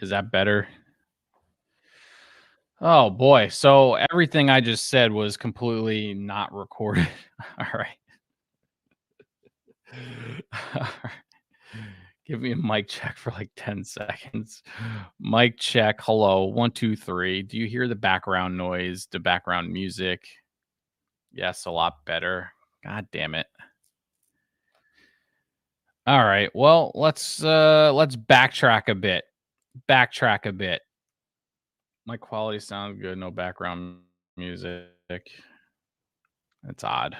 Is that better? Oh boy. So everything I just said was completely not recorded. All right. Give me a mic check for like 10 seconds. Mic check. Hello. One, two, three. Do you hear the background noise, the background music? Yes, a lot better. God damn it. All right. Well, let's uh let's backtrack a bit. Backtrack a bit. My quality sounds good. No background music. It's odd.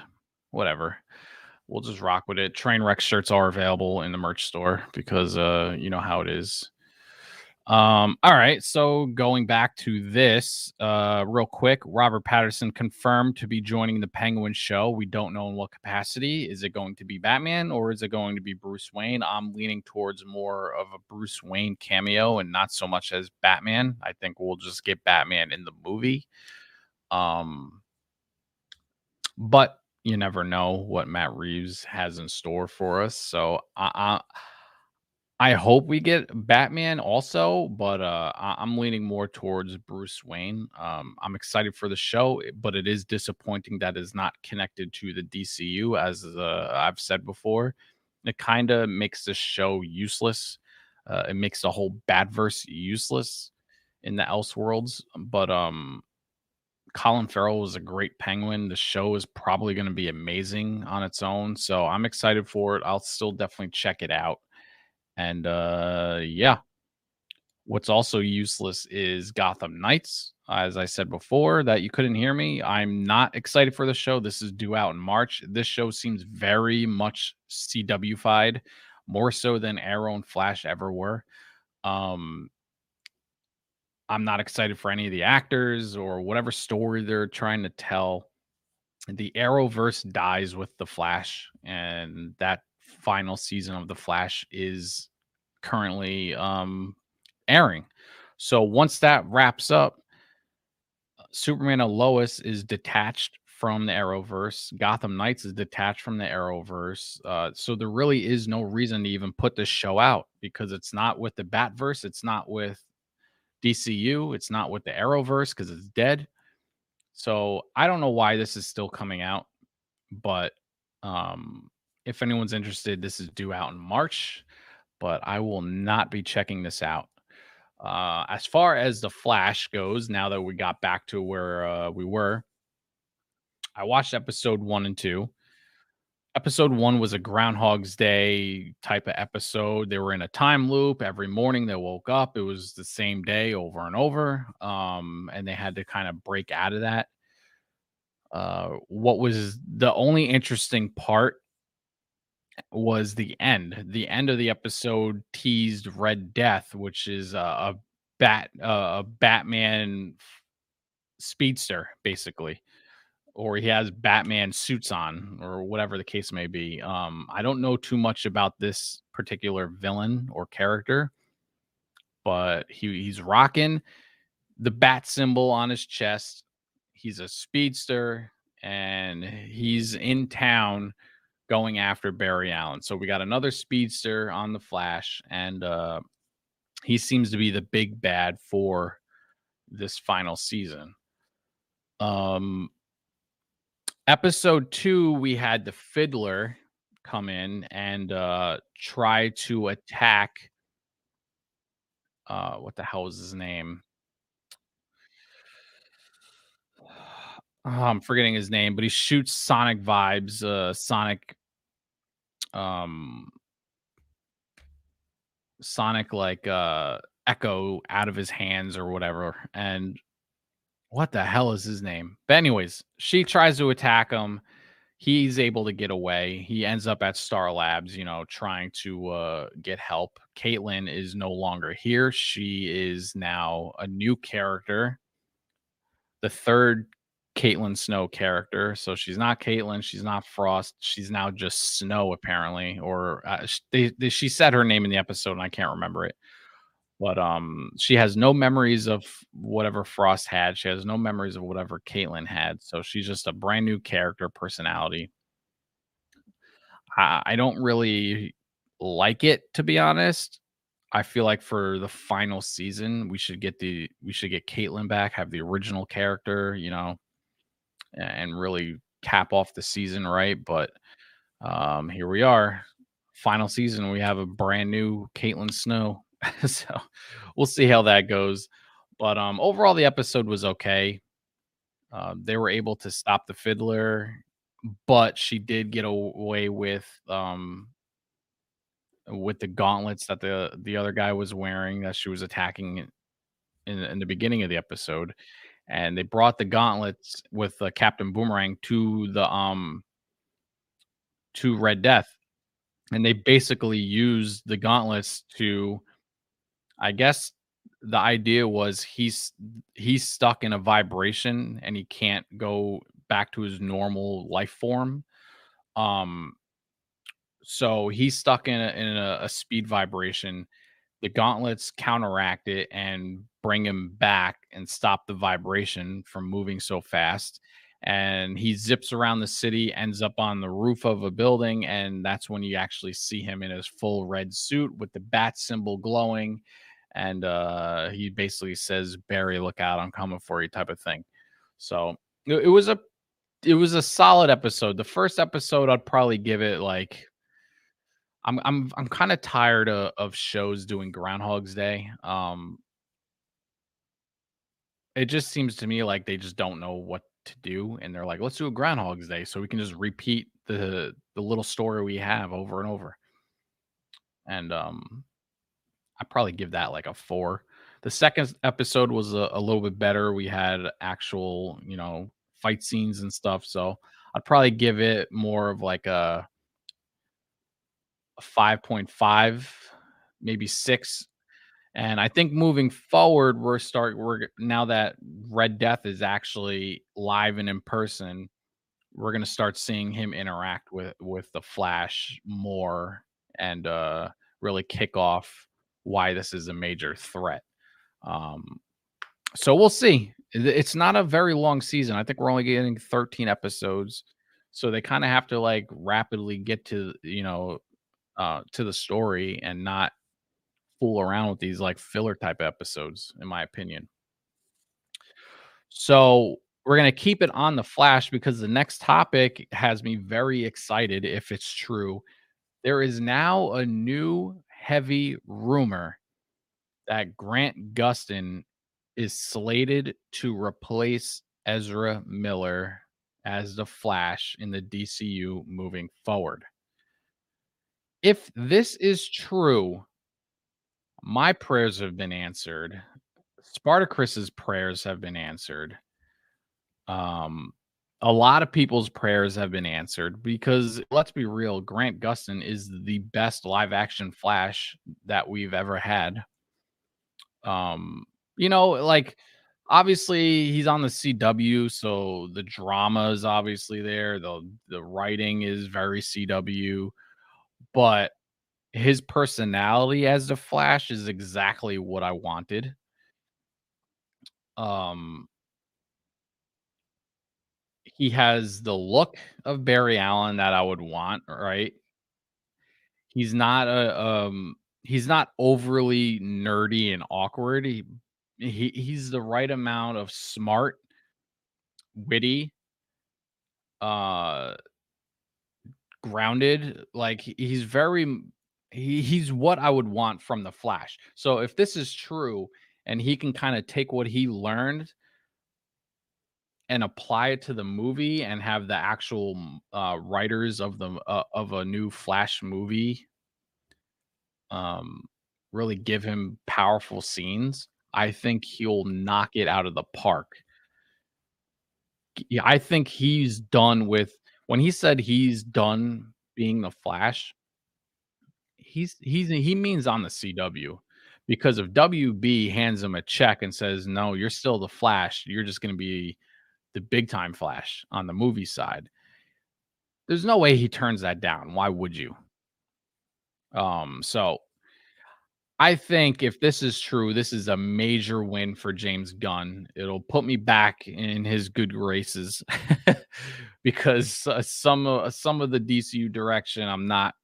Whatever. We'll just rock with it. Train wreck shirts are available in the merch store because uh you know how it is. Um, all right, so going back to this, uh, real quick, Robert Pattinson confirmed to be joining the Penguin show. We don't know in what capacity. Is it going to be Batman or is it going to be Bruce Wayne? I'm leaning towards more of a Bruce Wayne cameo and not so much as Batman. I think we'll just get Batman in the movie. Um, but you never know what Matt Reeves has in store for us. So I, I I hope we get Batman also, but uh, I- am leaning more towards Bruce Wayne. Um, I'm excited for the show, eh, but it is disappointing that is not connected to the DCU, as uh, I've said before. It kind of makes the show useless. Uh, it makes the whole Batverse useless in the Elseworlds. But um, Colin Farrell was a great Penguin. The show is probably going to be amazing on its own, so I'm excited for it. I'll still definitely check it out. And uh yeah. What's also useless is Gotham Knights. As I said before, that you couldn't hear me. I'm not excited for the show. This is due out in March. This show seems very much CW-fied, more so than Arrow and Flash ever were. Um, I'm not excited for any of the actors or whatever story they're trying to tell. The Arrowverse dies with the Flash, and that final season of The Flash is currently um, airing. So once that wraps up, Superman and Lois is detached from the Arrowverse. Gotham Knights is detached from the Arrowverse. Uh, so there really is no reason to even put this show out because it's not with the Batverse. It's not with DCU. It's not with the Arrowverse because it's dead. So I don't know why this is still coming out, but um, if anyone's interested, this is due out in March, but I will not be checking this out. Uh, as far as the Flash goes, now that we got back to where uh, we were, I watched episode one and two. Episode one was a Groundhog's Day type of episode. They were in a time loop. Every morning they woke up, it was the same day over and over. Um, and they had to kind of break out of that. Uh, what was the only interesting part was the end. The end of the episode teased Red Death, which is a, a bat a Batman speedster, basically, or he has Batman suits on, or whatever the case may be. Um, I don't know too much about this particular villain or character, but he he's rocking the bat symbol on his chest. He's a speedster, and he's in town going after Barry Allen. So we got another speedster on the Flash, and uh, he seems to be the big bad for this final season. Um, episode two, we had the Fiddler come in and uh, try to attack. Uh, what the hell was his name? Oh, I'm forgetting his name, but he shoots Sonic vibes, uh, Sonic, um, Sonic like uh Echo out of his hands or whatever. And what the hell is his name? But anyways, she tries to attack him. He's able to get away. He ends up at Star Labs, you know, trying to uh, get help. Caitlin is no longer here. She is now a new character. The third Caitlin Snow character. So she's not Caitlin. She's not Frost. She's now just Snow, apparently. Or uh, they, they, she said her name in the episode, and I can't remember it. But um, she has no memories of whatever Frost had. She has no memories of whatever Caitlin had. So she's just a brand new character personality. I, I don't really like it, to be honest. I feel like for the final season, we should get the we should get Caitlin back, have the original character, you know, and really cap off the season right. But um, here we are, final season. We have a brand new Caitlin Snow, so we'll see how that goes. But um, overall, the episode was okay. Uh, they were able to stop the fiddler, but she did get away with um, with the gauntlets that the the other guy was wearing that she was attacking in, in the beginning of the episode and they brought the gauntlets with uh, Captain Boomerang to the um to Red Death, and they basically used the gauntlets to, I guess, the idea was he's he's stuck in a vibration and he can't go back to his normal life form. Um, so he's stuck in a, in a, a speed vibration. The gauntlets counteract it and bring him back and stop the vibration from moving so fast. And he zips around the city, ends up on the roof of a building, and that's when you actually see him in his full red suit with the bat symbol glowing. And uh, he basically says, "Barry, look out! I'm coming for you," type of thing. So it, was a it was a solid episode. The first episode, I'd probably give it like I'm I'm I'm kind of tired of, shows doing Groundhog's Day. Um, it just seems to me like they just don't know what to do, and they're like, "Let's do a Groundhog's Day," so we can just repeat the the little story we have over and over. And um, I probably give that like a four. The second episode was a, a little bit better. We had actual, you know, fight scenes and stuff. So I'd probably give it more of like a, a 5.5, maybe six and I think moving forward, we're start we're now that Red Death is actually live and in person, we're gonna start seeing him interact with with the Flash more and uh really kick off why this is a major threat. Um so we'll see. It's not a very long season. I think we're only getting 13 episodes. So they kind of have to like rapidly get to, you know, uh to the story and not fool around with these like filler type episodes, in my opinion. So we're going to keep it on the flash because the next topic has me very excited if it's true. There is now a new heavy rumor that Grant Gustin is slated to replace Ezra Miller as the Flash in the DCU moving forward. If this is true, my prayers have been answered. Spartacris's prayers have been answered. Um, a lot of people's prayers have been answered because let's be real, Grant Gustin is the best live action Flash that we've ever had. Um, you know, like obviously he's on the CW, so the drama is obviously there. The the writing is very CW, but his personality as the Flash is exactly what I wanted. Um he has the look of Barry Allen that I would want, right? He's not a um he's not overly nerdy and awkward. He, he he's the right amount of smart, witty, uh grounded. Like he's very he, he's what I would want from the Flash. So if this is true and he can kind of take what he learned and apply it to the movie and have the actual uh, writers of the uh, of a new Flash movie um really give him powerful scenes, I think he'll knock it out of the park. I think he's done with when he said he's done being the Flash he's he's he means on the CW because if WB hands him a check and says, "No, you're still the Flash. You're just going to be the big time Flash on the movie side." There's no way he turns that down. Why would you? Um, so I think if this is true, this is a major win for James Gunn. It'll put me back in his good graces because uh, some uh, some of the DCU direction I'm not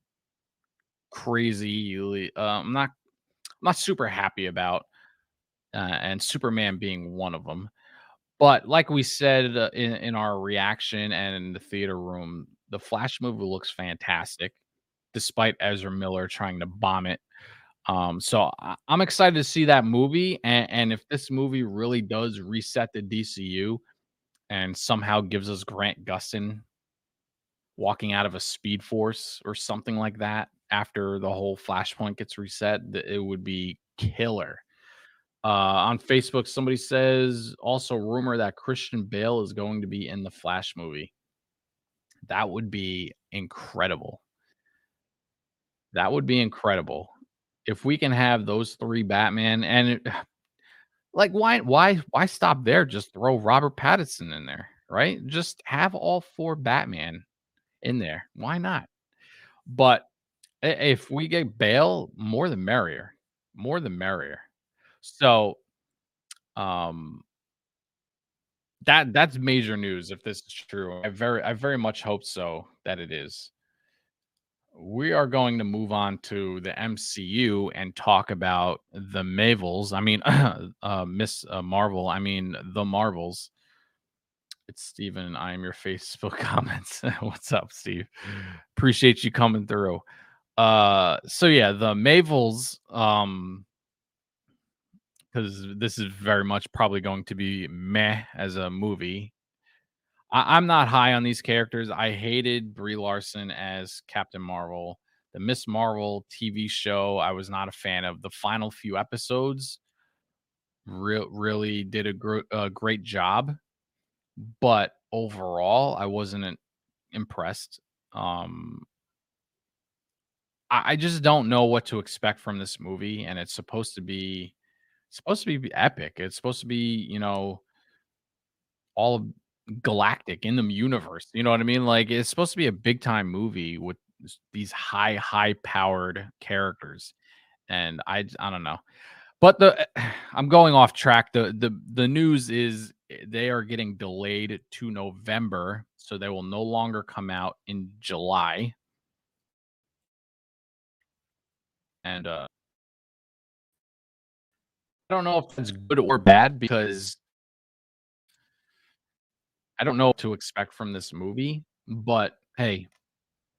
crazy. Uh, I'm not not super happy about, uh, and Superman being one of them. But like we said uh, in in our reaction and in the theater room, the Flash movie looks fantastic, despite Ezra Miller trying to bomb it. Um, so I, I'm excited to see that movie, and, and if this movie really does reset the DCU and somehow gives us Grant Gustin walking out of a Speed Force or something like that after the whole Flashpoint gets reset, it would be killer. Uh, on Facebook, somebody says also rumor that Christian Bale is going to be in the Flash movie. That would be incredible. That would be incredible if we can have those three Batman and it, like why why why stop there? Just throw Robert Pattinson in there, right? Just have all four Batman in there. Why not? But if we get Bale, more the merrier. More the merrier. So um that that's major news if this is true. I very I very much hope so that it is. We are going to move on to the MCU and talk about the Mavels. I mean, uh, Miss uh, Marvel. I mean, the Marvels. It's Steven. I am your Facebook comments. What's up, Steve? Appreciate you coming through. Uh, so yeah, the Mavels. Um, because this is very much probably going to be meh as a movie. I, I'm not high on these characters. I hated Brie Larson as Captain Marvel. The Miss Marvel TV show, I was not a fan of. The final few episodes re- really did a, gr- a great job, but overall, I wasn't impressed. Um, I, I just don't know what to expect from this movie, and it's supposed to be supposed to be epic. It's supposed to be, you know, all of galactic in the universe. You know what I mean? Like it's supposed to be a big time movie with these high, high powered characters. And I I don't know. But the I'm going off track. The the the news is eh, they are getting delayed to November, so they will no longer come out in July. And uh I don't know if it's good or bad because I don't know what to expect from this movie. But hey,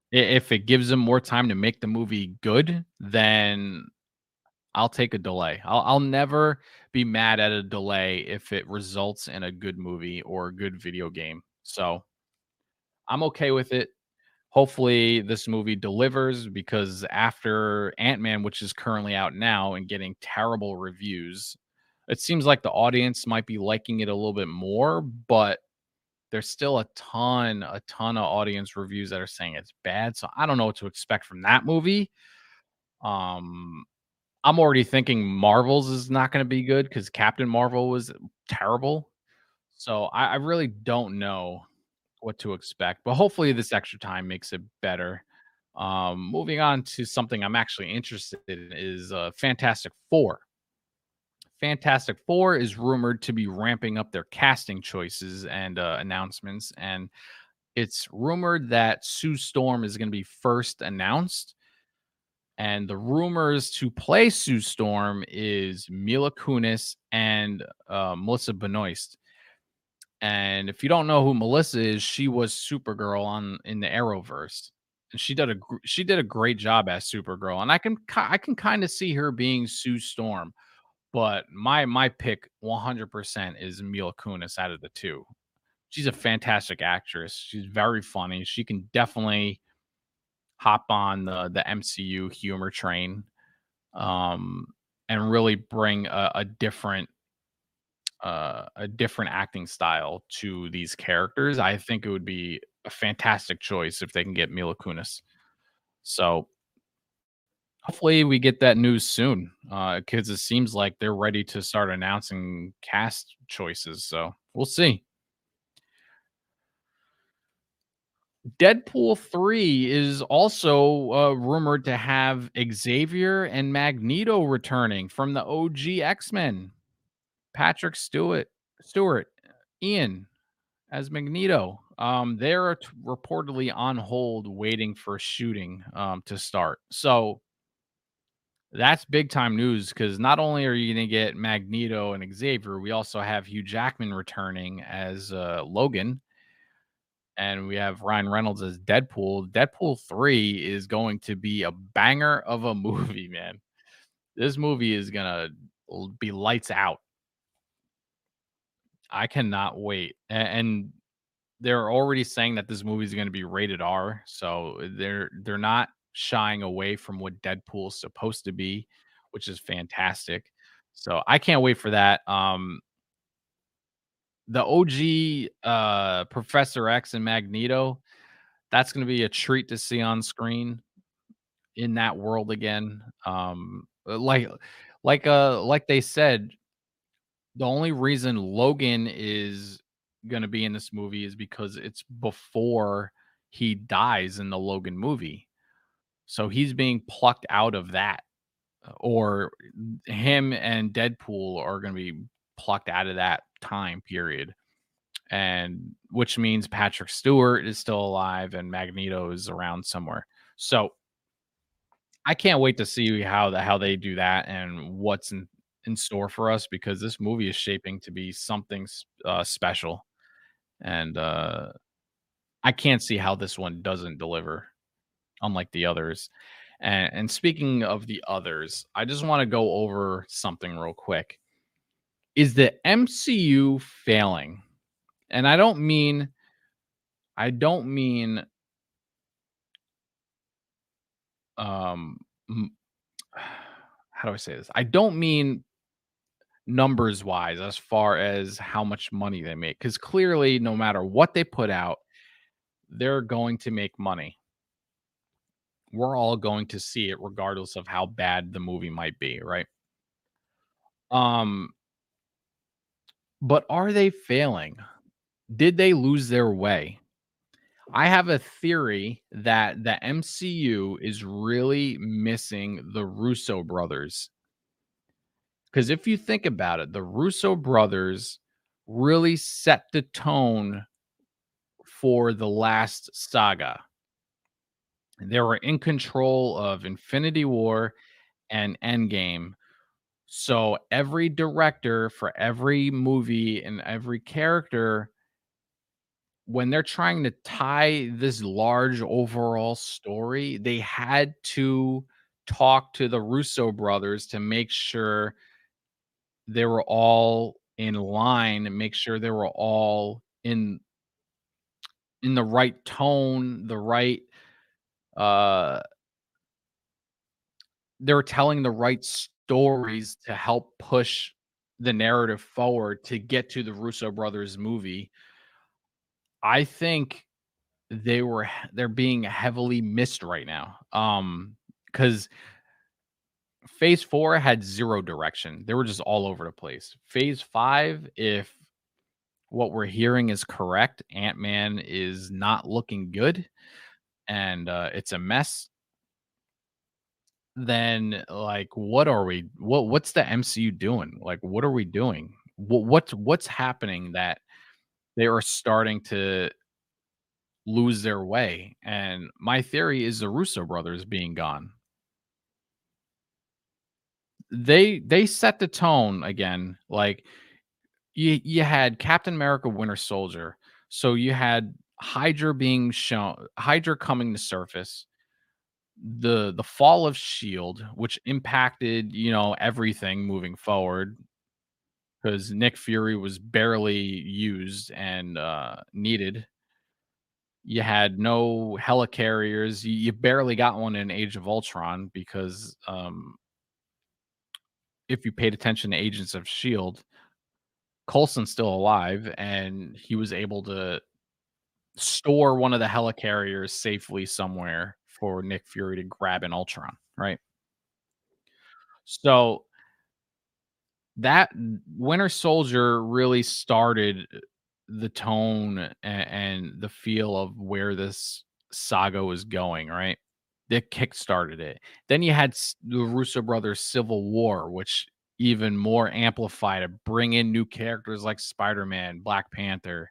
if it gives them more time to make the movie good, then I'll take a delay. I'll I'll never be mad at a delay if it results in a good movie or a good video game. So I'm okay with it. Hopefully this movie delivers because after Ant-Man, which is currently out now and getting terrible reviews, it seems like the audience might be liking it a little bit more, but there's still a ton, a ton of audience reviews that are saying it's bad. So I don't know what to expect from that movie. Um, I'm already thinking Marvels is not going to be good because Captain Marvel was terrible. So I, I really don't know what to expect, but hopefully this extra time makes it better. Um, moving on to something I'm actually interested in is uh, Fantastic Four. Fantastic Four is rumored to be ramping up their casting choices and uh, announcements, and it's rumored that Sue Storm is going to be first announced and the rumors to play Sue Storm is Mila Kunis and uh, Melissa Benoist. And if you don't know who Melissa is, she was Supergirl on in the Arrowverse, and she did a she did a great job as Supergirl. And I can I can kind of see her being Sue Storm, but my my pick 100% is Mila Kunis out of the two. She's a fantastic actress. She's very funny. She can definitely hop on the the MCU humor train um and really bring a, a different uh a different acting style to these characters. I think it would be a fantastic choice if they can get Mila Kunis. So hopefully we get that news soon. Uh because it seems like they're ready to start announcing cast choices. So we'll see. Deadpool 3 is also uh, rumored to have Xavier and Magneto returning from the OG X-Men. Patrick Stewart, Stewart, Ian as Magneto. Um, they're t- reportedly on hold waiting for shooting um, to start. So That's big time news because not only are you gonna get Magneto and Xavier, we also have Hugh Jackman returning as, uh, Logan and we have Ryan Reynolds as Deadpool. Deadpool 3 is going to be a banger of a movie, man. This movie is gonna be lights out. I cannot wait, and they're already saying that this movie is gonna be rated R, so they're they're not shying away from what Deadpool's supposed to be, which is fantastic. So, I can't wait for that, um the OG, uh, Professor X and Magneto, that's gonna be a treat to see on screen in that world again, um, uh, like like, uh, like they said the only reason Logan is gonna be in this movie is because it's before he dies in the Logan movie. So he's being plucked out of that, uh, or him and Deadpool are gonna be plucked out of that time period, and which means Patrick Stewart is still alive and Magneto is around somewhere. So I can't wait to see how the how they do that and what's in in store for us because this movie is shaping to be something uh, special, and, uh, I can't see how this one doesn't deliver unlike the others, and and speaking of the others, I just wanna go over something real quick. Is the MCU failing? And I don't mean I don't mean um, how do I say this? I don't mean numbers wise as far as how much money they make because clearly no matter what they put out, they're going to make money. We're all going to see it regardless of how bad the movie might be, right? Um but are they failing? Did they lose their way? I have a theory that the MCU is really missing the Russo brothers. Cuz if you think about it, the Russo brothers really set the tone for the last saga. They were in control of Infinity War and Endgame. So every director for every movie and every character when they're trying to tie this large overall story, they had to talk to the Russo brothers to make sure they were all in line and make sure they were all in in the right tone, the right, uh they're telling the right stories to help push the narrative forward to get to the Russo brothers movie. I think they were they're being heavily missed right now, Um cuz Phase 4 had 0 direction. They were just all over the place. Phase 5, if what we're hearing is correct, Ant-Man is not looking good, and, uh, it's a mess then, like, what are we what what's the MCU doing? Like, what are we doing? Wha what's what's happening that they are starting to lose their way? And my theory is the Russo brothers being gone. They they set the tone again, like, you you had Captain America: Winter Soldier, so you had Hydra being shown Hydra coming to surface, the the fall of S.H.I.E.L.D., which impacted, you know, everything moving forward, because Nick Fury was barely used and, uh, needed. You had no helicarriers, y you barely got one in Age of Ultron because, um if you paid attention to Agents of S.H.I.E.L.D. Coulson's still alive, and he was able to store one of the helicarriers safely somewhere for Nick Fury to grab an Ultron, right? So that Winter Soldier really started, the tone a and the feel of where this saga was going, right? It kickstarted it. Then you had the Russo brothers' Civil War, which even more amplified to bring in new characters like Spider-Man, Black Panther,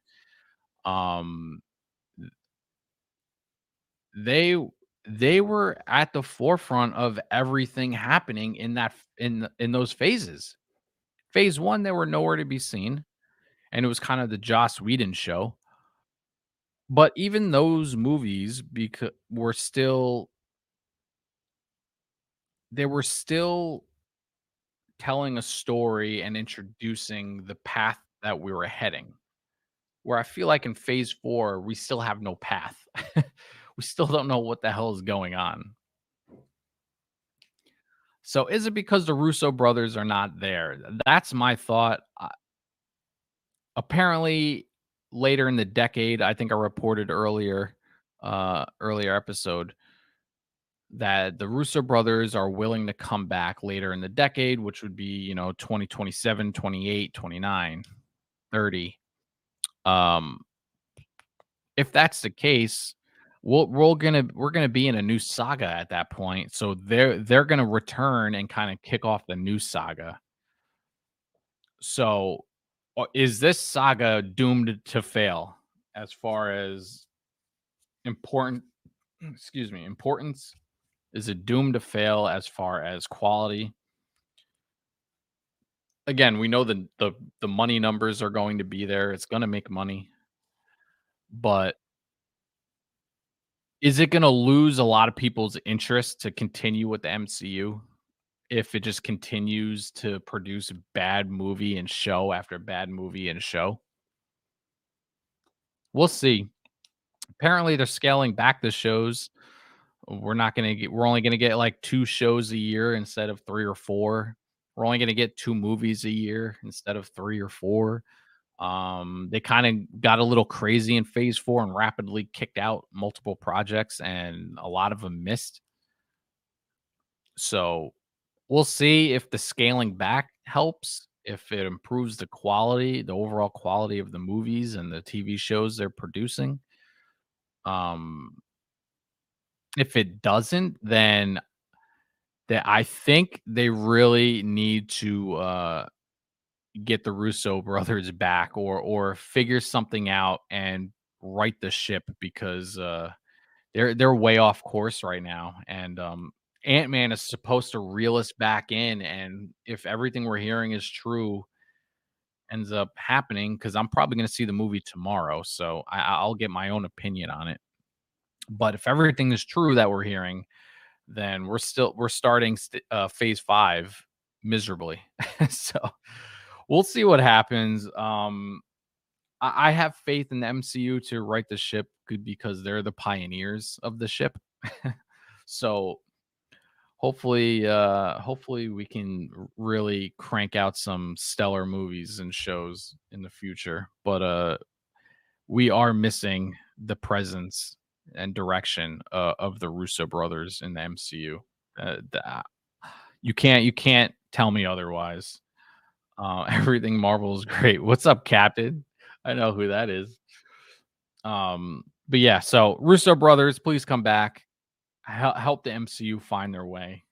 um they they were at the forefront of everything happening in that in in those phases. Phase 1, they were nowhere to be seen, and it was kinda the Joss Whedon show. But even those movies becau were still they were still telling a story and introducing the path that we were heading. Where I feel like in phase 4, we still have no path. We still don't know what the hell is going on. So, is it because the Russo brothers are not there? That's my thought, I apparently, later in the decade, I think I reported earlier, uh, earlier episode that the Russo brothers are willing to come back later in the decade, which would be, you know, 2027, 28, 29, 30. Um if that's the case, we'll we're gonna we're gonna be in a new saga at that point, so they're they're gonna return and kinda kick off the new saga. So, uh, is this saga doomed to fail as far as important excuse me, importance? Is it doomed to fail as far as quality? Again, we know the the the money numbers are going to be there, it's gonna make money. But is it gonna lose a lot of people's interest to continue with the MCU if it just continues to produce bad movie and show after bad movie and show? We'll see. Apparently, they're scaling back the shows. We're not gonna get we're only gonna get, like, 2 shows a year instead of 3 or 4. We're only gonna get 2 movies a year instead of 3 or 4. Um, they kinda got a little crazy in phase 4 and rapidly kicked out multiple projects, and a lot of them missed. So, we'll see if the scaling back helps, if it improves the quality, the overall quality of the movies and the TV shows they're producing. Um if it doesn't, then the I think they really need to, uh, get the Russo brothers back or or figure something out and right the ship because, uh, they're they're way off course right now, and, um, Ant-Man is supposed to reel us back in, and if everything we're hearing is true ends up happening because I'm probably gonna see the movie tomorrow, so I I'll get my own opinion on it. But if everything is true that we're hearing, then we're still we're starting st uh, phase 5 miserably. So, we'll see what happens, um, I I have faith in the MCU to right the ship because they're the pioneers of the ship. So, hopefully, uh, hopefully, we can really crank out some stellar movies and shows in the future, but, uh, we are missing the presence and direction o of the Russo brothers in the MCU. Uh, the you can't you can't tell me otherwise. Uh, everything Marvel is great. What's up, Captain? I know who that is. Um, but yeah, so Russo brothers, please come back. Hel help the MCU find their way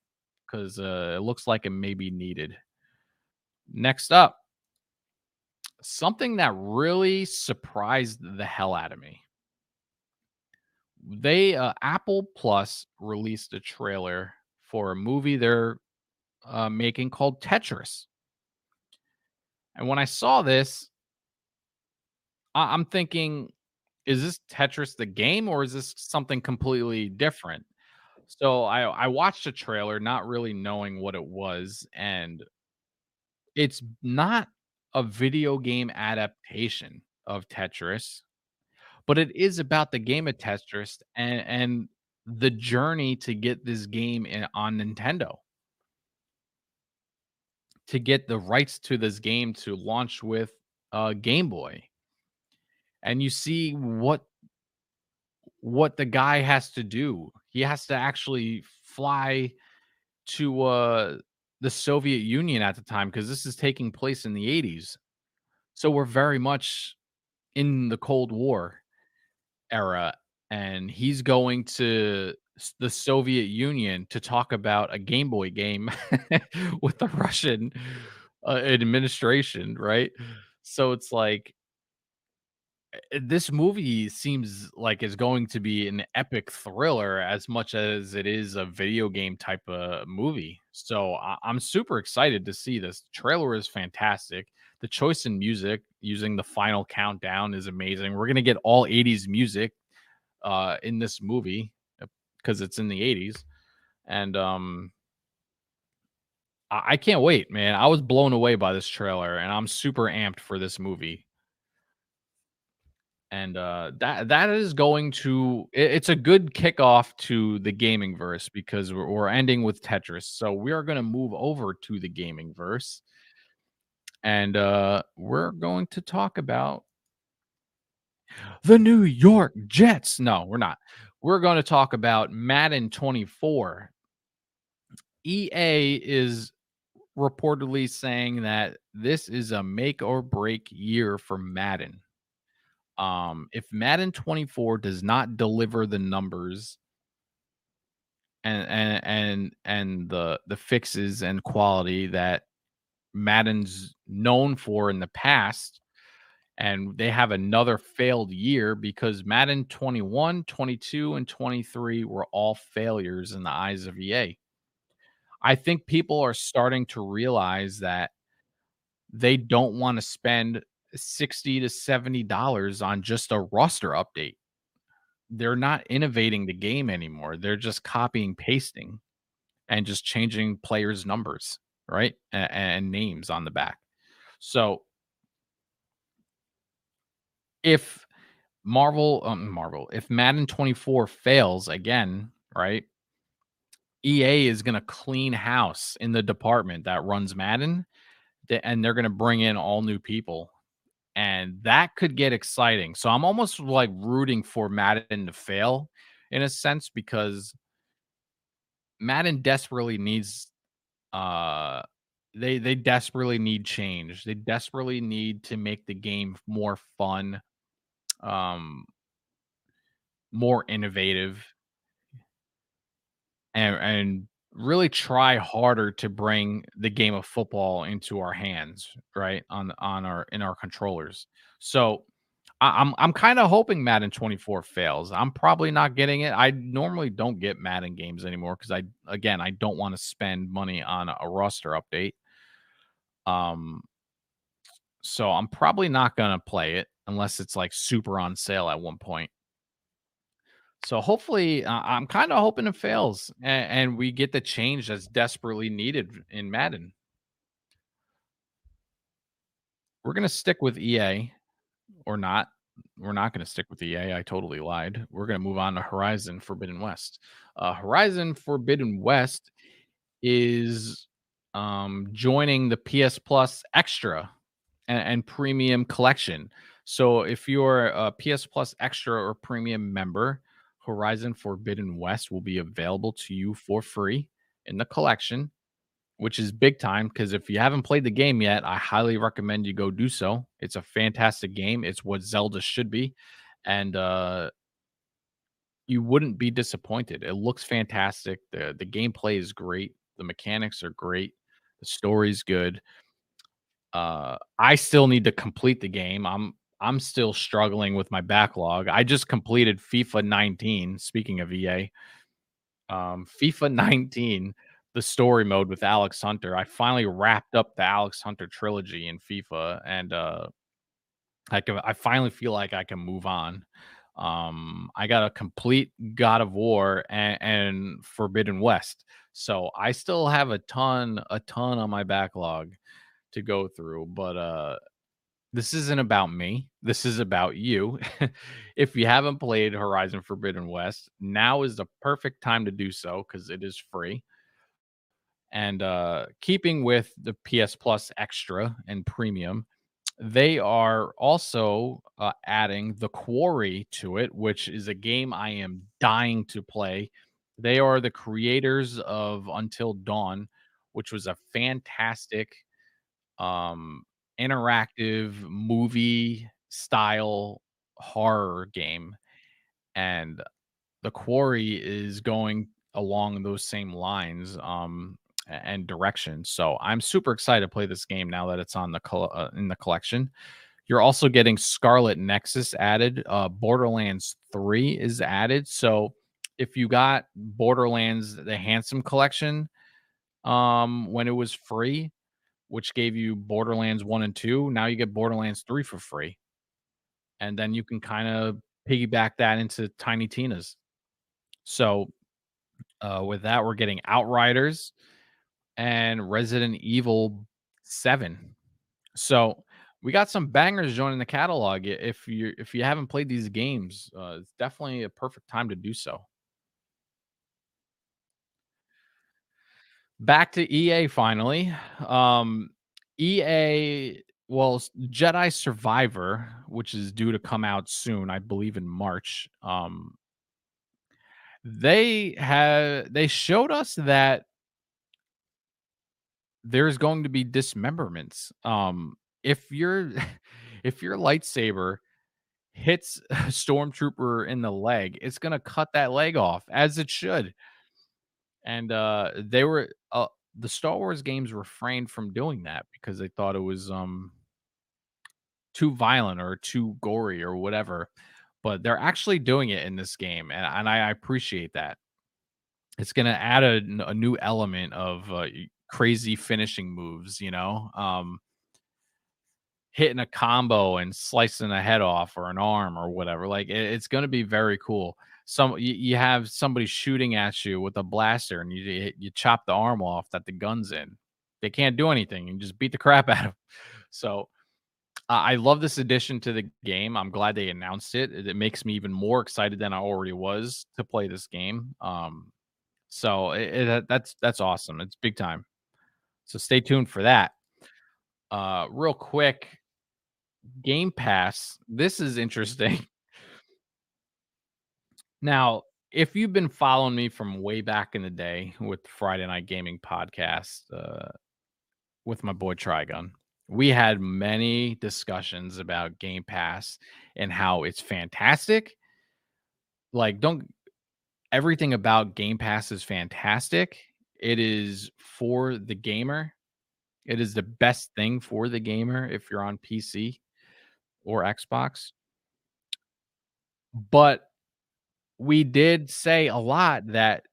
'cause, uh, it looks like it may be needed. Next up something that really surprised the hell out of me. They, uh Apple Plus released a trailer for a movie they're, uh, making called Tetris. And when I saw this I I'm thinking, "Is this Tetris the game, or is this something completely different?" So, I I watched a trailer not really knowing what it was, and it's not a video game adaptation of Tetris, but it is about the game of Tetris and and the journey to get this game in on Nintendo. To get the rights to this game to launch with, uh, Game Boy. And you see what what the guy has to do. He has to actually fly to, uh, the Soviet Union at the time because this is taking place in the '80s. So, we're very much in the Cold War era, and he's going to the Soviet Union to talk about a Game Boy game with the Russian, uh, administration, right? So, it's like Eh, this movie seems like it's going to be an epic thriller as much as it is a video game type of movie. So I- I'm super excited to see this. Trailer is fantastic. The choice in music using the final countdown is amazing. We're gonna get all 80s music uh in this movie because it's in the 80s. And um I, I can't wait, man. I was blown away by this trailer and I'm super amped for this movie and uh, that that is going to it- it's a good kickoff to the gaming verse because we're, we're ending with Tetris. So we are going to move over to the gaming verse, and uh, we're going to talk about the New York Jets. No, we're not. We're going to talk about Madden 24. EA is reportedly saying that this is a make or break year for Madden um, if Madden 24 does not deliver the numbers and and and and the the fixes and quality that Madden's known for in the past, and they have another failed year because Madden 21, 22, and 23 were all failures in the eyes of EA. I think people are starting to realize that they don't want to spend 60 to 70 dollars on just a roster update. They're not innovating the game anymore. They're just copying pasting and just changing players numbers, right? And, and names on the back. So if Marvel um, Marvel, if Madden 24 fails again, right? EA is going to clean house in the department that runs Madden and they're going to bring in all new people and that could get exciting. So I'm almost like rooting for Madden to fail in a sense because Madden desperately needs uh they they desperately need change. They desperately need to make the game more fun, um more innovative and and really try harder to bring the game of football into our hands, right? On on our in our controllers. So I, I'm I'm kind of hoping Madden 24 fails. I'm probably not getting it. I normally don't get Madden games anymore because I again I don't want to spend money on a, roster update. Um so I'm probably not gonna play it unless it's like super on sale at one point. So hopefully, uh, I'm kind of hoping it fails and, and we get the change that's desperately needed in Madden. We're gonna stick with EA or not. We're not gonna stick with EA. I totally lied. We're gonna move on to Horizon Forbidden West. Uh, Horizon Forbidden West is um, joining the PS Plus Extra and, and Premium collection. So if you're a PS Plus Extra or Premium member, Horizon Forbidden West will be available to you for free in the collection, which is big time because if you haven't played the game yet, I highly recommend you go do so. It's a fantastic game. It's what Zelda should be. And uh you wouldn't be disappointed. It looks fantastic. The the gameplay is great. The mechanics are great. The story's good. Uh I still need to complete the game. I'm I'm still struggling with my backlog. I just completed FIFA 19. Speaking of EA, um, FIFA 19, the story mode with Alex Hunter. I finally wrapped up the Alex Hunter trilogy in FIFA, and uh, I can. I finally feel like I can move on. Um, I got a complete God of War and, and Forbidden West, so I still have a ton, a ton on my backlog to go through. But uh, this isn't about me. This is about you. if you haven't played Horizon Forbidden West, now is the perfect time to do so because it is free. And uh, keeping with the PS Plus Extra and Premium, they are also uh, adding The Quarry to it, which is a game I am dying to play. They are the creators of Until Dawn, which was a fantastic um interactive movie style horror game and the quarry is going along those same lines um and directions so i'm super excited to play this game now that it's on the uh, in the collection You're also getting Scarlet Nexus added. Uh, Borderlands 3 is added. So if you got Borderlands the Handsome Collection um when it was free, which gave you Borderlands 1 and 2, now you get Borderlands 3 for free. And then you can kind of piggyback that into Tiny Tina's. So uh with that we're getting Outriders and Resident Evil 7. So we got some bangers joining the catalog. If you if you haven't played these games, uh, it's definitely a perfect time to do so. Back to EA finally. Um, EA, well, Jedi Survivor, which is due to come out soon, I believe in March. Um, they had they showed us that there's going to be dismemberments. Um, if your if your lightsaber hits a stormtrooper in the leg, it's gonna cut that leg off as it should. And uh, they were uh, the Star Wars games refrained from doing that because they thought it was um too violent or too gory or whatever. But they're actually doing it in this game, and, and I appreciate that. It's gonna add a new element of uh, crazy finishing moves. You know, um, hitting a combo and slicing a head off or an arm or whatever. Like it, it's going to be very cool. Some you, you have somebody shooting at you with a blaster and you you chop the arm off that the gun's in. They can't do anything. and just beat the crap out of them. So uh, I love this addition to the game. I'm glad they announced it. It, it makes me even more excited than I already was to play this game. Um, so it, it, that's that's awesome. It's big time. So stay tuned for that. Uh, real quick, Game Pass. This is interesting. Now, if you've been following me from way back in the day with Friday Night Gaming podcast uh, with my boy Trigun, we had many discussions about Game Pass and how it's fantastic. Like, don't everything about Game Pass is fantastic. It is for the gamer. It is the best thing for the gamer if you're on PC or Xbox. But we did say a lot that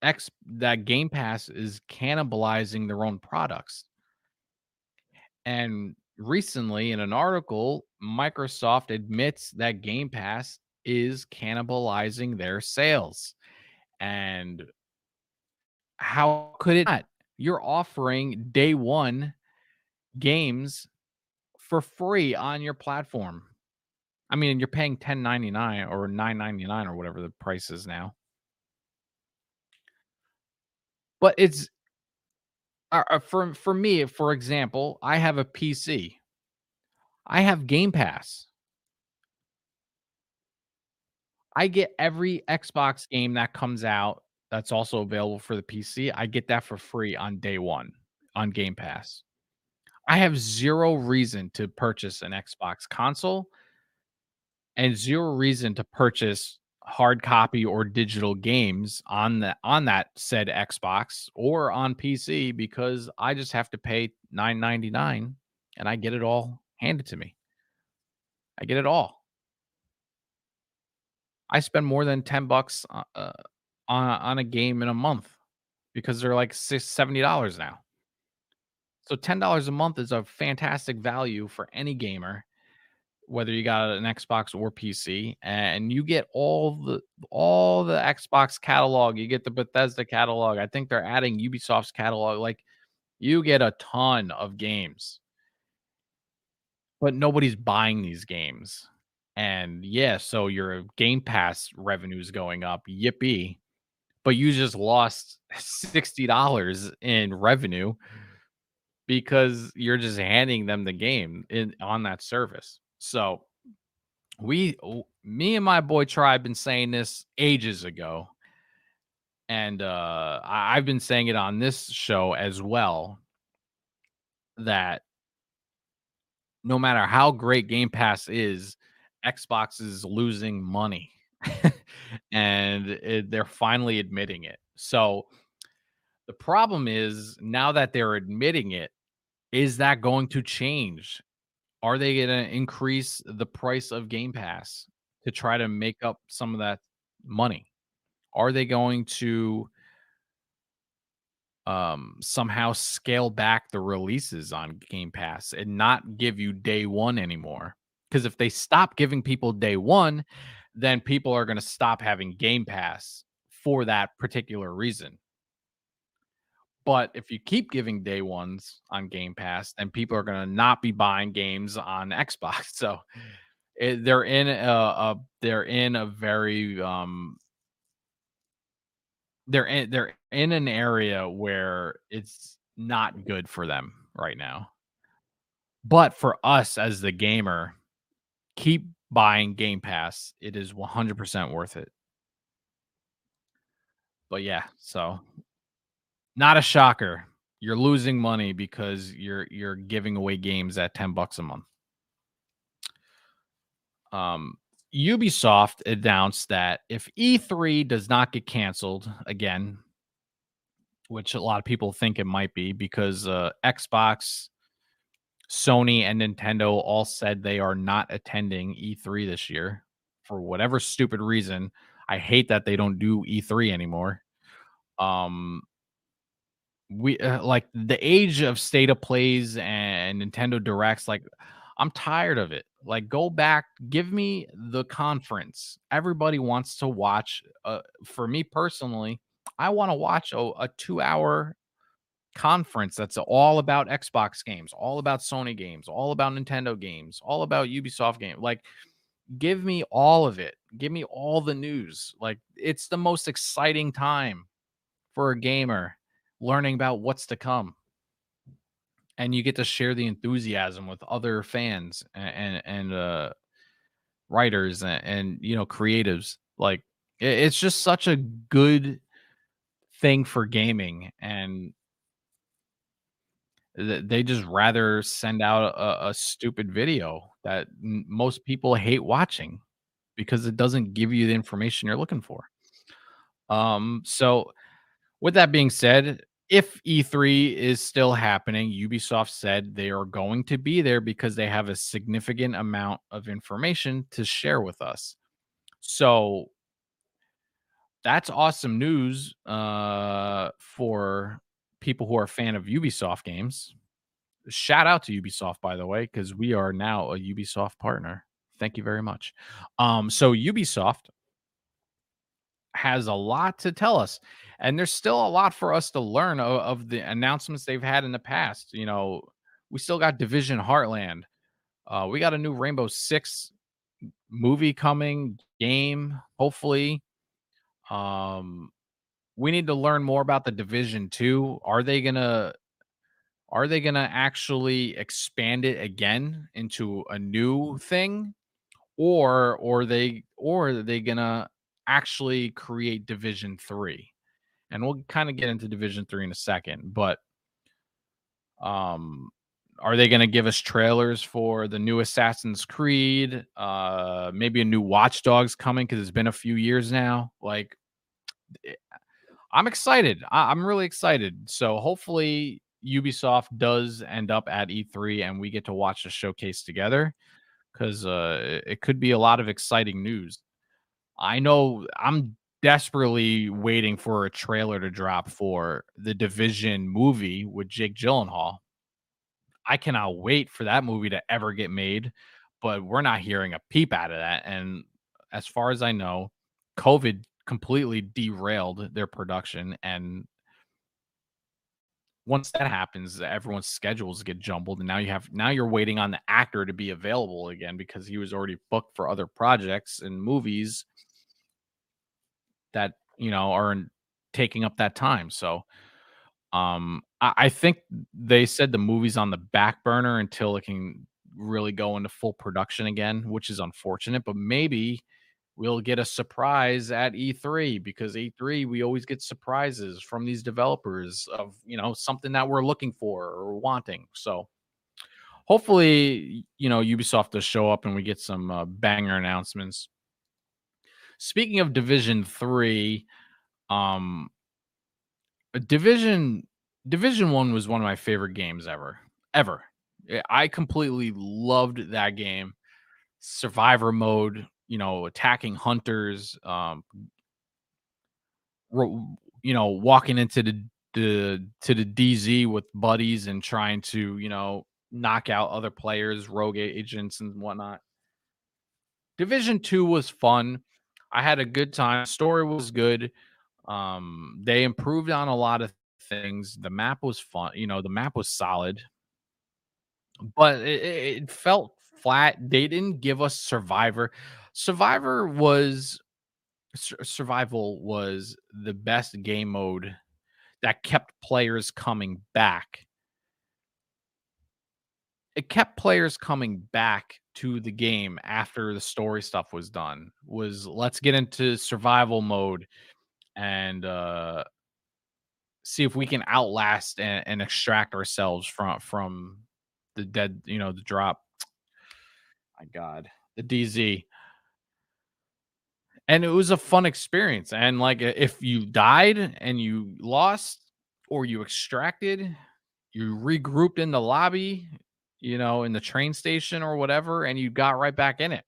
X that Game Pass is cannibalizing their own products. And recently in an article, Microsoft admits that Game Pass is cannibalizing their sales. And how could it not? You're offering day one games for free on your platform. I mean, you're paying 10.99 or 9.99 or whatever the price is now. But it's uh, uh, for for me, for example, I have a PC. I have Game Pass. I get every Xbox game that comes out that's also available for the PC. I get that for free on day 1 on Game Pass. I have 0 reason to purchase an Xbox console and 0 reason to purchase hard copy or digital games on the on that said Xbox or on PC because I just have to pay 9.99 and I get it all handed to me. I get it all. I spend more than 10 bucks uh, uh, on on a game in a month because they're like six, $70 now. So $10 a month is a fantastic value for any gamer whether you got an Xbox or PC, and you get all the all the Xbox catalog. You get the Bethesda catalog. I think they're adding Ubisoft's catalog. Like you get a ton of games, but nobody's buying these games. And yeah, so your Game Pass revenue is going up. Yippee. But you just lost $60 in revenue because you're just handing them the game in on that service. So we me and my boy Tri been saying this ages ago. And uh I've been saying it on this show as well that no matter how great Game Pass is, Xbox is losing money. and it, they're finally admitting it. So the problem is now that they're admitting it, is that going to change? Are they gonna increase the price of Game Pass to try to make up some of that money? Are they going to um, somehow scale back the releases on Game Pass and not give you day one anymore? Because if they stop giving people day one, then people are going to stop having Game Pass for that particular reason. But if you keep giving day ones on Game Pass, then people are going to not be buying games on Xbox. So it, they're in a, a they're in a very um they're in they're in an area where it's not good for them right now. But for us as the gamer, keep buying Game Pass. It is 100% worth it. But yeah, so not a shocker. You're losing money because you're you're giving away games at 10 bucks a month. Um Ubisoft announced that if E3 does not get canceled again, which a lot of people think it might be because uh, Xbox, Sony, and Nintendo all said they are not attending E3 this year for whatever stupid reason. I hate that they don't do E3 anymore. Um, we uh, like the age of state of plays and Nintendo Directs. Like, I'm tired of it. Like, go back, give me the conference. Everybody wants to watch. Uh, for me personally, I want to watch a, a two hour conference that's all about Xbox games, all about Sony games, all about Nintendo games, all about Ubisoft games. Like, give me all of it. Give me all the news. Like, it's the most exciting time for a gamer learning about what's to come. And you get to share the enthusiasm with other fans and and, and uh writers and, and, you know creatives. Like it, it's just such a good thing for gaming and th- they just rather send out a, a stupid video that n- most people hate watching because it doesn't give you the information you're looking for. Um so with that being said if E3 is still happening, Ubisoft said they are going to be there because they have a significant amount of information to share with us. So that's awesome news uh, for people who are a fan of Ubisoft games. Shout out to Ubisoft, by the way, because we are now a Ubisoft partner. Thank you very much. Um, so Ubisoft has a lot to tell us and there's still a lot for us to learn of, of, the announcements they've had in the past. You know, we still got Division Heartland. Uh, we got a new Rainbow Six movie coming, game, hopefully. Um, we need to learn more about the Division Two. Are they gonna are they gonna actually expand it again into a new thing? Or or they or are they gonna actually create Division Three? and we'll kind of get into Division Three in a second. But um, are they going to give us trailers for the new Assassin's Creed? Uh, maybe a new watchdogs coming because it's been a few years now. Like, eh, I'm excited. I- I'm really excited. So hopefully Ubisoft does end up at E3 and we get to watch the showcase together because uh, it could be a lot of exciting news. I know I'm desperately waiting for a trailer to drop for the Division movie with Jake Gyllenhaal. I cannot wait for that movie to ever get made, but we're not hearing a peep out of that. And as far as I know, COVID completely derailed their production. And once that happens, everyone's schedules get jumbled. And now you have now you're waiting on the actor to be available again because he was already booked for other projects and movies that you know are taking up that time. So um I, I think they said the movie's on the back burner until it can really go into full production again, which is unfortunate, but maybe we'll get a surprise at E3 because E3 we always get surprises from these developers of, you know, something that we're looking for or wanting. So hopefully, you know, Ubisoft does show up and we get some uh, banger announcements. Speaking of Division Three, um, Division Division One was one of my favorite games ever, ever. Eh, I completely loved that game. Survivor mode, you know, attacking hunters, um, you know, walking into the the to the DZ with buddies and trying to, you know, knock out other players, rogue agents and whatnot. Division two was fun. I had a good time. Story was good. Um, they improved on a lot of things. The map was fun. You know, the map was solid, but it, it felt flat. They didn't give us Survivor. Survivor was survival was the best game mode that kept players coming back. It kept players coming back to the game after the story stuff was done. Was let's get into survival mode and uh see if we can outlast and, and extract ourselves from from the dead, you know, the drop. My God, the DZ and it was a fun experience. And like, if you died and you lost or you extracted, you regrouped in the lobby, you know, in the train station or whatever, and you got right back in it.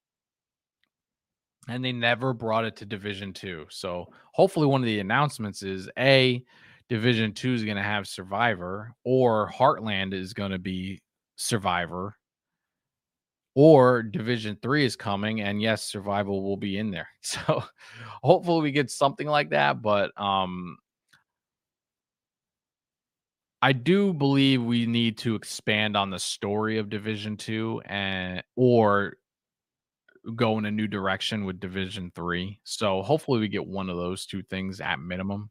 And they never brought it to Division Two. So hopefully, one of the announcements is a Division Two is going to have Survivor, or Heartland is going to be Survivor, or division three is coming and yes survival will be in there so hopefully we get something like that but um i do believe we need to expand on the story of division two and or go in a new direction with division three so hopefully we get one of those two things at minimum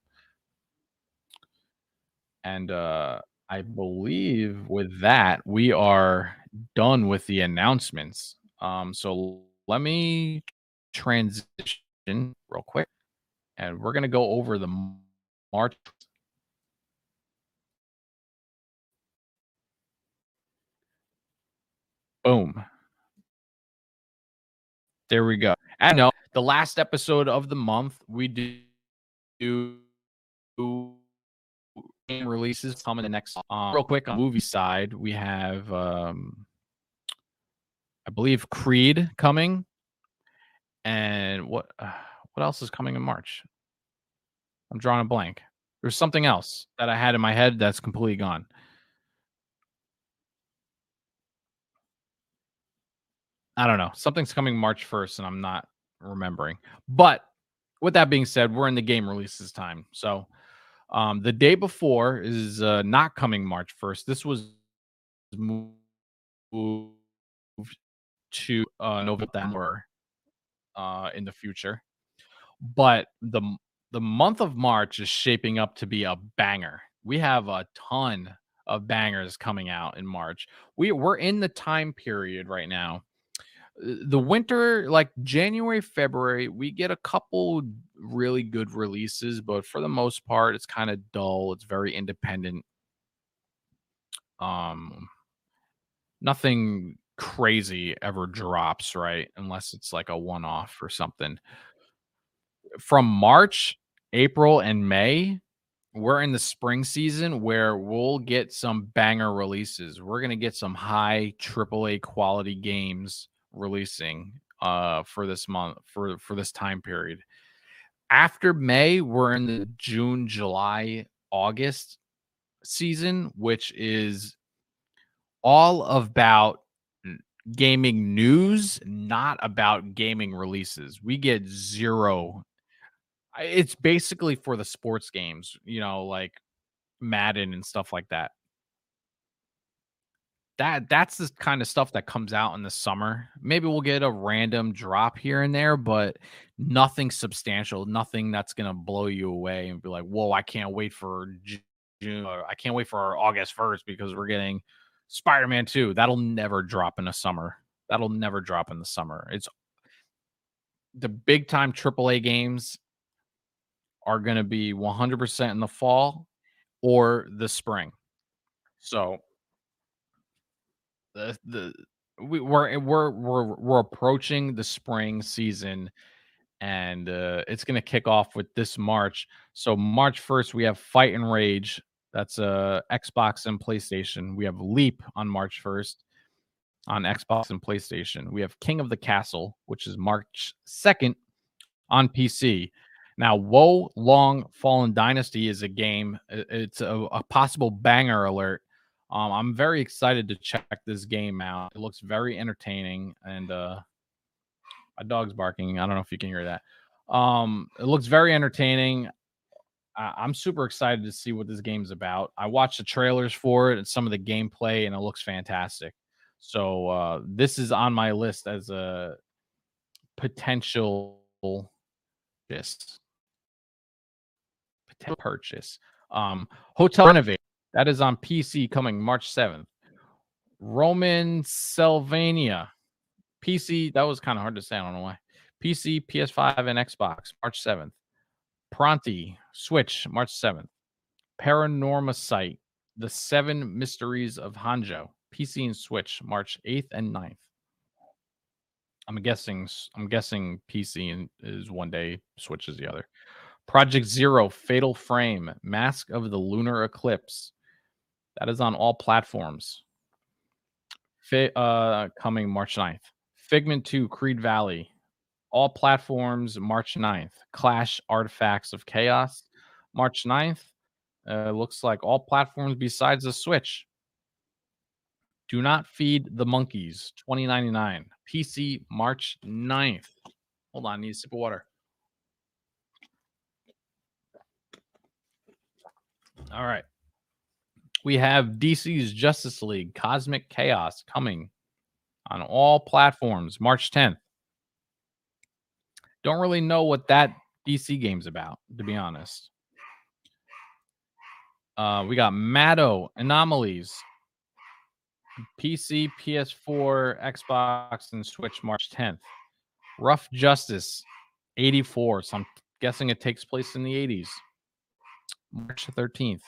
and uh I believe with that, we are done with the announcements. Um, so let me transition real quick and we're to go over the March. Boom. There we go. And no, the last episode of the month, we do game releases coming the next. Um, real quick on movie side, we have, um, I believe, Creed coming, and what uh, what else is coming in March? I'm drawing a blank. There's something else that I had in my head that's completely gone. I don't know. Something's coming March 1st, and I'm not remembering. But with that being said, we're in the game releases time. So um, the day before is uh, not coming March 1st. This was moved to uh, November uh, in the future. But the the month of March is shaping up to be a banger. We have a ton of bangers coming out in March. We we're in the time period right now the winter like january february we get a couple really good releases but for the most part it's kind of dull it's very independent. Um nothing crazy ever drops right unless it's like a one off or something. From march april and may we're in the spring season where we'll get some banger releases. We're going to get some high AAA quality games releasing uh for this month for for this time period. After May, we're in the June, July, August season, which is all about gaming news, not about gaming releases. We get zero. It's basically for the sports games, you know, like Madden and stuff like that that that's the kind of stuff that comes out in the summer. Maybe we'll get a random drop here and there, but nothing substantial, nothing that's gonna blow you away and be like, "Whoa, I can't wait for June, I can't wait for August first because we're getting Spider-Man 2." That'll never drop in the summer. That'll never drop in the summer. It's the big time AAA games are going to be 100% in the fall or the spring. So the the we, we're we're we're we're approaching the spring season and uh, it's going to kick off with this March. So March 1st we have Fight and Rage That's uh Xbox and PlayStation. We have Leap on March 1st on Xbox and PlayStation. We have King of the Castle, which is March 2nd on PC. Now, Wo Long Fallen Dynasty is a game. It's a, a possible banger alert. Um, I'm very excited to check this game out. It looks very entertaining, and uh, my dog's barking. I don't know if you can hear that. Um, it looks very entertaining. I- I'm super excited to see what this game's about. I watched the trailers for it and some of the gameplay, and it looks fantastic. So uh, this is on my list as a potential purchase. Potential purchase. Um, Hotel Renovate. That is on PC coming March 7th. Romancelvania. PC. That was kind of hard to say. I don't know why. PC, PS5, and Xbox March 7th. Pronty, Switch, March 7th. Paranormasight, The Seven Mysteries of Hanjo, PC and Switch, March 8th and 9th. I'm guessing I'm guessing PC is one day, Switch is the other. Project Zero, Fatal Frame, Mask of the Lunar Eclipse. That is on all platforms. Fi- uh, coming March 9th. Figment 2, Creed Valley, all platforms March 9th. Clash Artifacts of Chaos, March 9th. Uh, looks like all platforms besides the Switch. Do not feed the monkeys, 2099. PC March 9th. Hold on, I need a sip of water. All right. We have DC's Justice League Cosmic Chaos coming on all platforms March 10th. Don't really know what that DC game's about, to be honest. Uh, we got Mato Anomalies, PC, PS4, Xbox, and Switch March 10th. Rough Justice 84. So I'm guessing it takes place in the 80s. March 13th.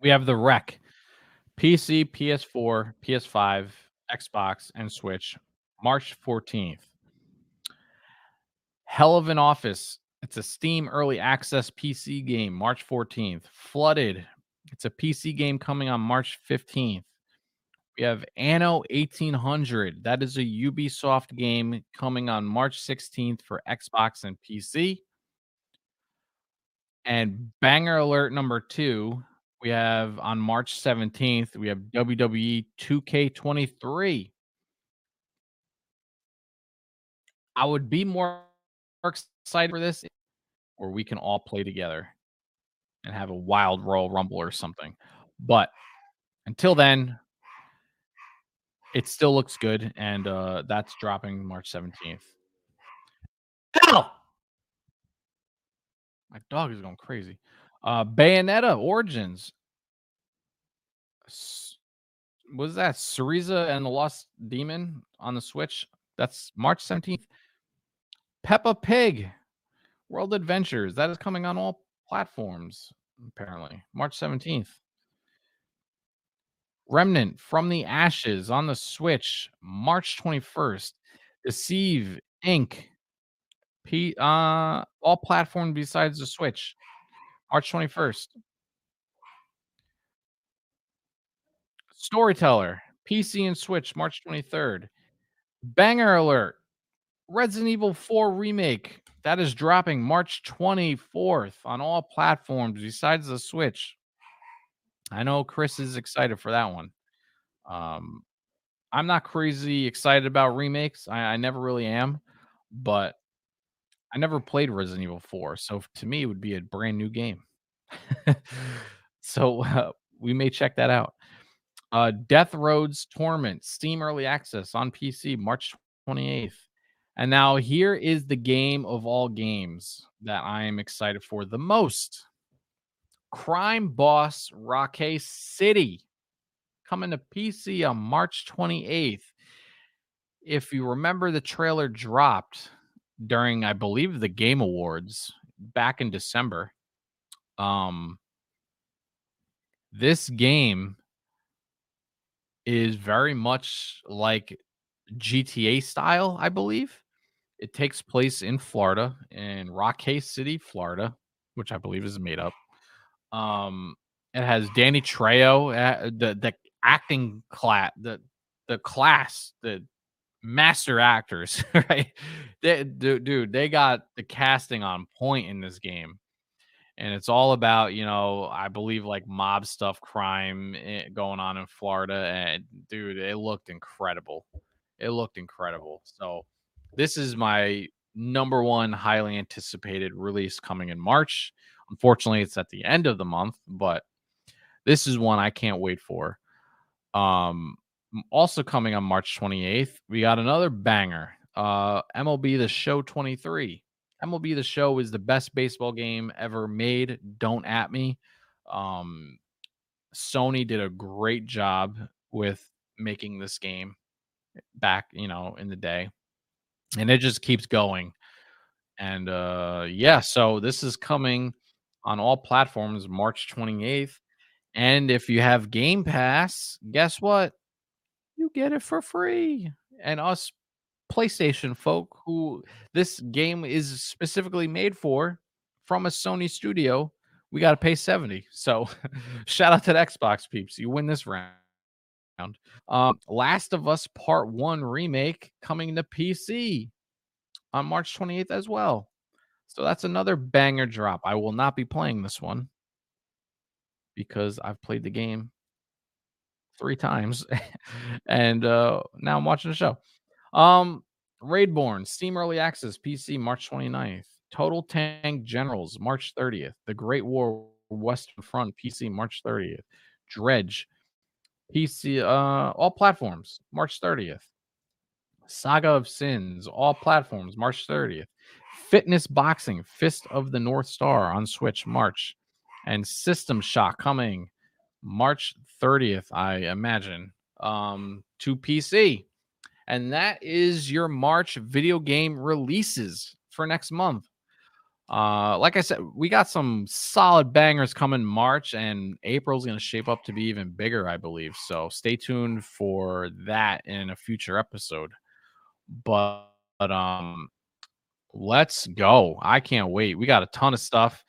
We have the Wreck. PC, PS4, PS5, Xbox, and Switch, March 14th. Hell of an Office. It's a Steam early access PC game, March 14th. Flooded. It's a PC game coming on March 15th. We have Anno 1800. That is a Ubisoft game coming on March 16th for Xbox and PC. And banger alert number two, we have on March 17th, we have WWE 2K23. I would be more excited for this where we can all play together and have a wild Royal Rumble or something. But until then, it still looks good, and uh, that's dropping March 17th. Hell! My dog is going crazy. Uh, Bayonetta Origins. S- Was that Cereza and the Lost Demon on the Switch? That's March 17th. Peppa Pig World Adventures. That is coming on all platforms, apparently. March 17th. Remnant from the Ashes on the Switch, March 21st. Deceive Inc. P uh all platforms besides the Switch. March 21st. Storyteller, PC and Switch, March 23rd. Banger alert. Resident Evil 4 remake. That is dropping March 24th on all platforms besides the Switch. I know Chris is excited for that one. Um, I'm not crazy excited about remakes. I, I never really am, but I never played Resident Evil 4, so to me, it would be a brand new game. so uh, we may check that out. Uh, Death Road's Torment, Steam Early Access on PC, March 28th. And now here is the game of all games that I am excited for the most. Crime Boss Rockay City coming to PC on March 28th. If you remember, the trailer dropped during, I believe, the Game Awards back in December. Um, this game is very much like GTA style, I believe. It takes place in Florida, in Rock City, Florida, which I believe is made up. Um, it has Danny Trejo, uh, the the acting class, the the class, the master actors, right? They, dude, they got the casting on point in this game and it's all about you know i believe like mob stuff crime eh, going on in florida and dude it looked incredible. It looked incredible. So this is my number one highly anticipated release coming in march. Unfortunately it's at the end of the month but this is one i can't wait for. Um also coming on march 28th we got another banger uh mlb the show 23 MLB The Show is the best baseball game ever made. Don't at me. Um, Sony did a great job with making this game back, you know, in the day. And it just keeps going. And uh yeah, so this is coming on all platforms March 28th. And if you have Game Pass, guess what? You get it for free. And us PlayStation folk who this game is specifically made for from a Sony studio, we got to pay 70. So shout out to the Xbox peeps. You win this round. Um, Last of Us Part 1 remake coming to PC on March 28th as well. So that's another banger drop. I will not be playing this one because I've played the game three times and uh now I'm watching the show. Um, Raidborn, Steam Early Access, PC, March 29th. Total Tank Generals, March 30th. The Great War Western Front, PC, March 30th. Dredge, PC, uh, all platforms, March 30th. Saga of Sins, all platforms, March 30th. Fitness Boxing, Fist of the North Star on Switch, March. And System Shock coming March 30th, I imagine, um, to PC. And that is your March video game releases for next month. Uh, like I said, we got some solid bangers coming March, and April's going to shape up to be even bigger, I believe. So stay tuned for that in a future episode. But, but um, let's go. I can't wait. We got a ton of stuff.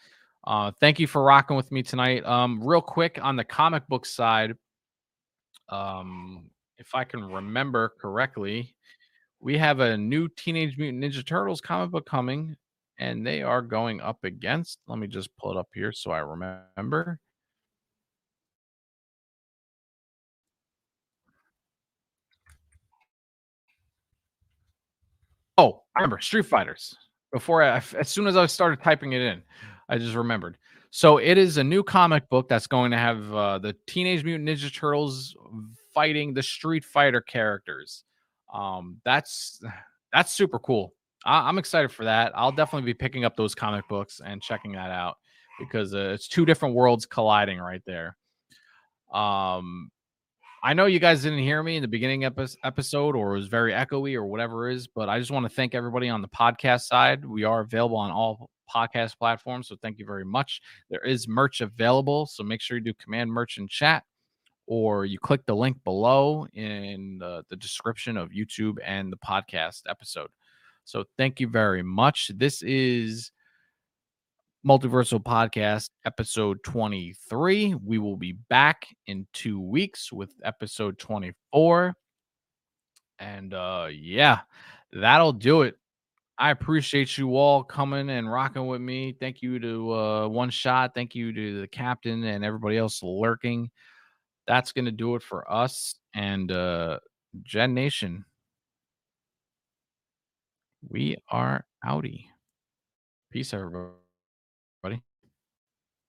Uh, thank you for rocking with me tonight. Um, real quick on the comic book side, um, if I can remember correctly, we have a new Teenage Mutant Ninja Turtles comic book coming, and they are going up against. Let me just pull it up here so I remember. Oh, I remember Street Fighters. Before I, as soon as I started typing it in, I just remembered. So it is a new comic book that's going to have uh, the Teenage Mutant Ninja Turtles fighting the Street Fighter characters. Um, that's that's super cool. I, am excited for that. I'll definitely be picking up those comic books and checking that out because uh, it's two different worlds colliding right there. Um, I know you guys didn't hear me in the beginning epi- episode or it was very echoey or whatever is, but I just want to thank everybody on the podcast side. We are available on all podcast platforms, so thank you very much. There is merch available, so make sure you do command merch in chat or you click the link below in the, the description of YouTube and the podcast episode. So thank you very much. This is Multiversal Podcast episode 23. We will be back in two weeks with episode 24. And uh yeah, that'll do it. I appreciate you all coming and rocking with me. Thank you to uh one shot. Thank you to the captain and everybody else lurking that's going to do it for us and uh Gen Nation. We are outie. Peace, everybody. Ready?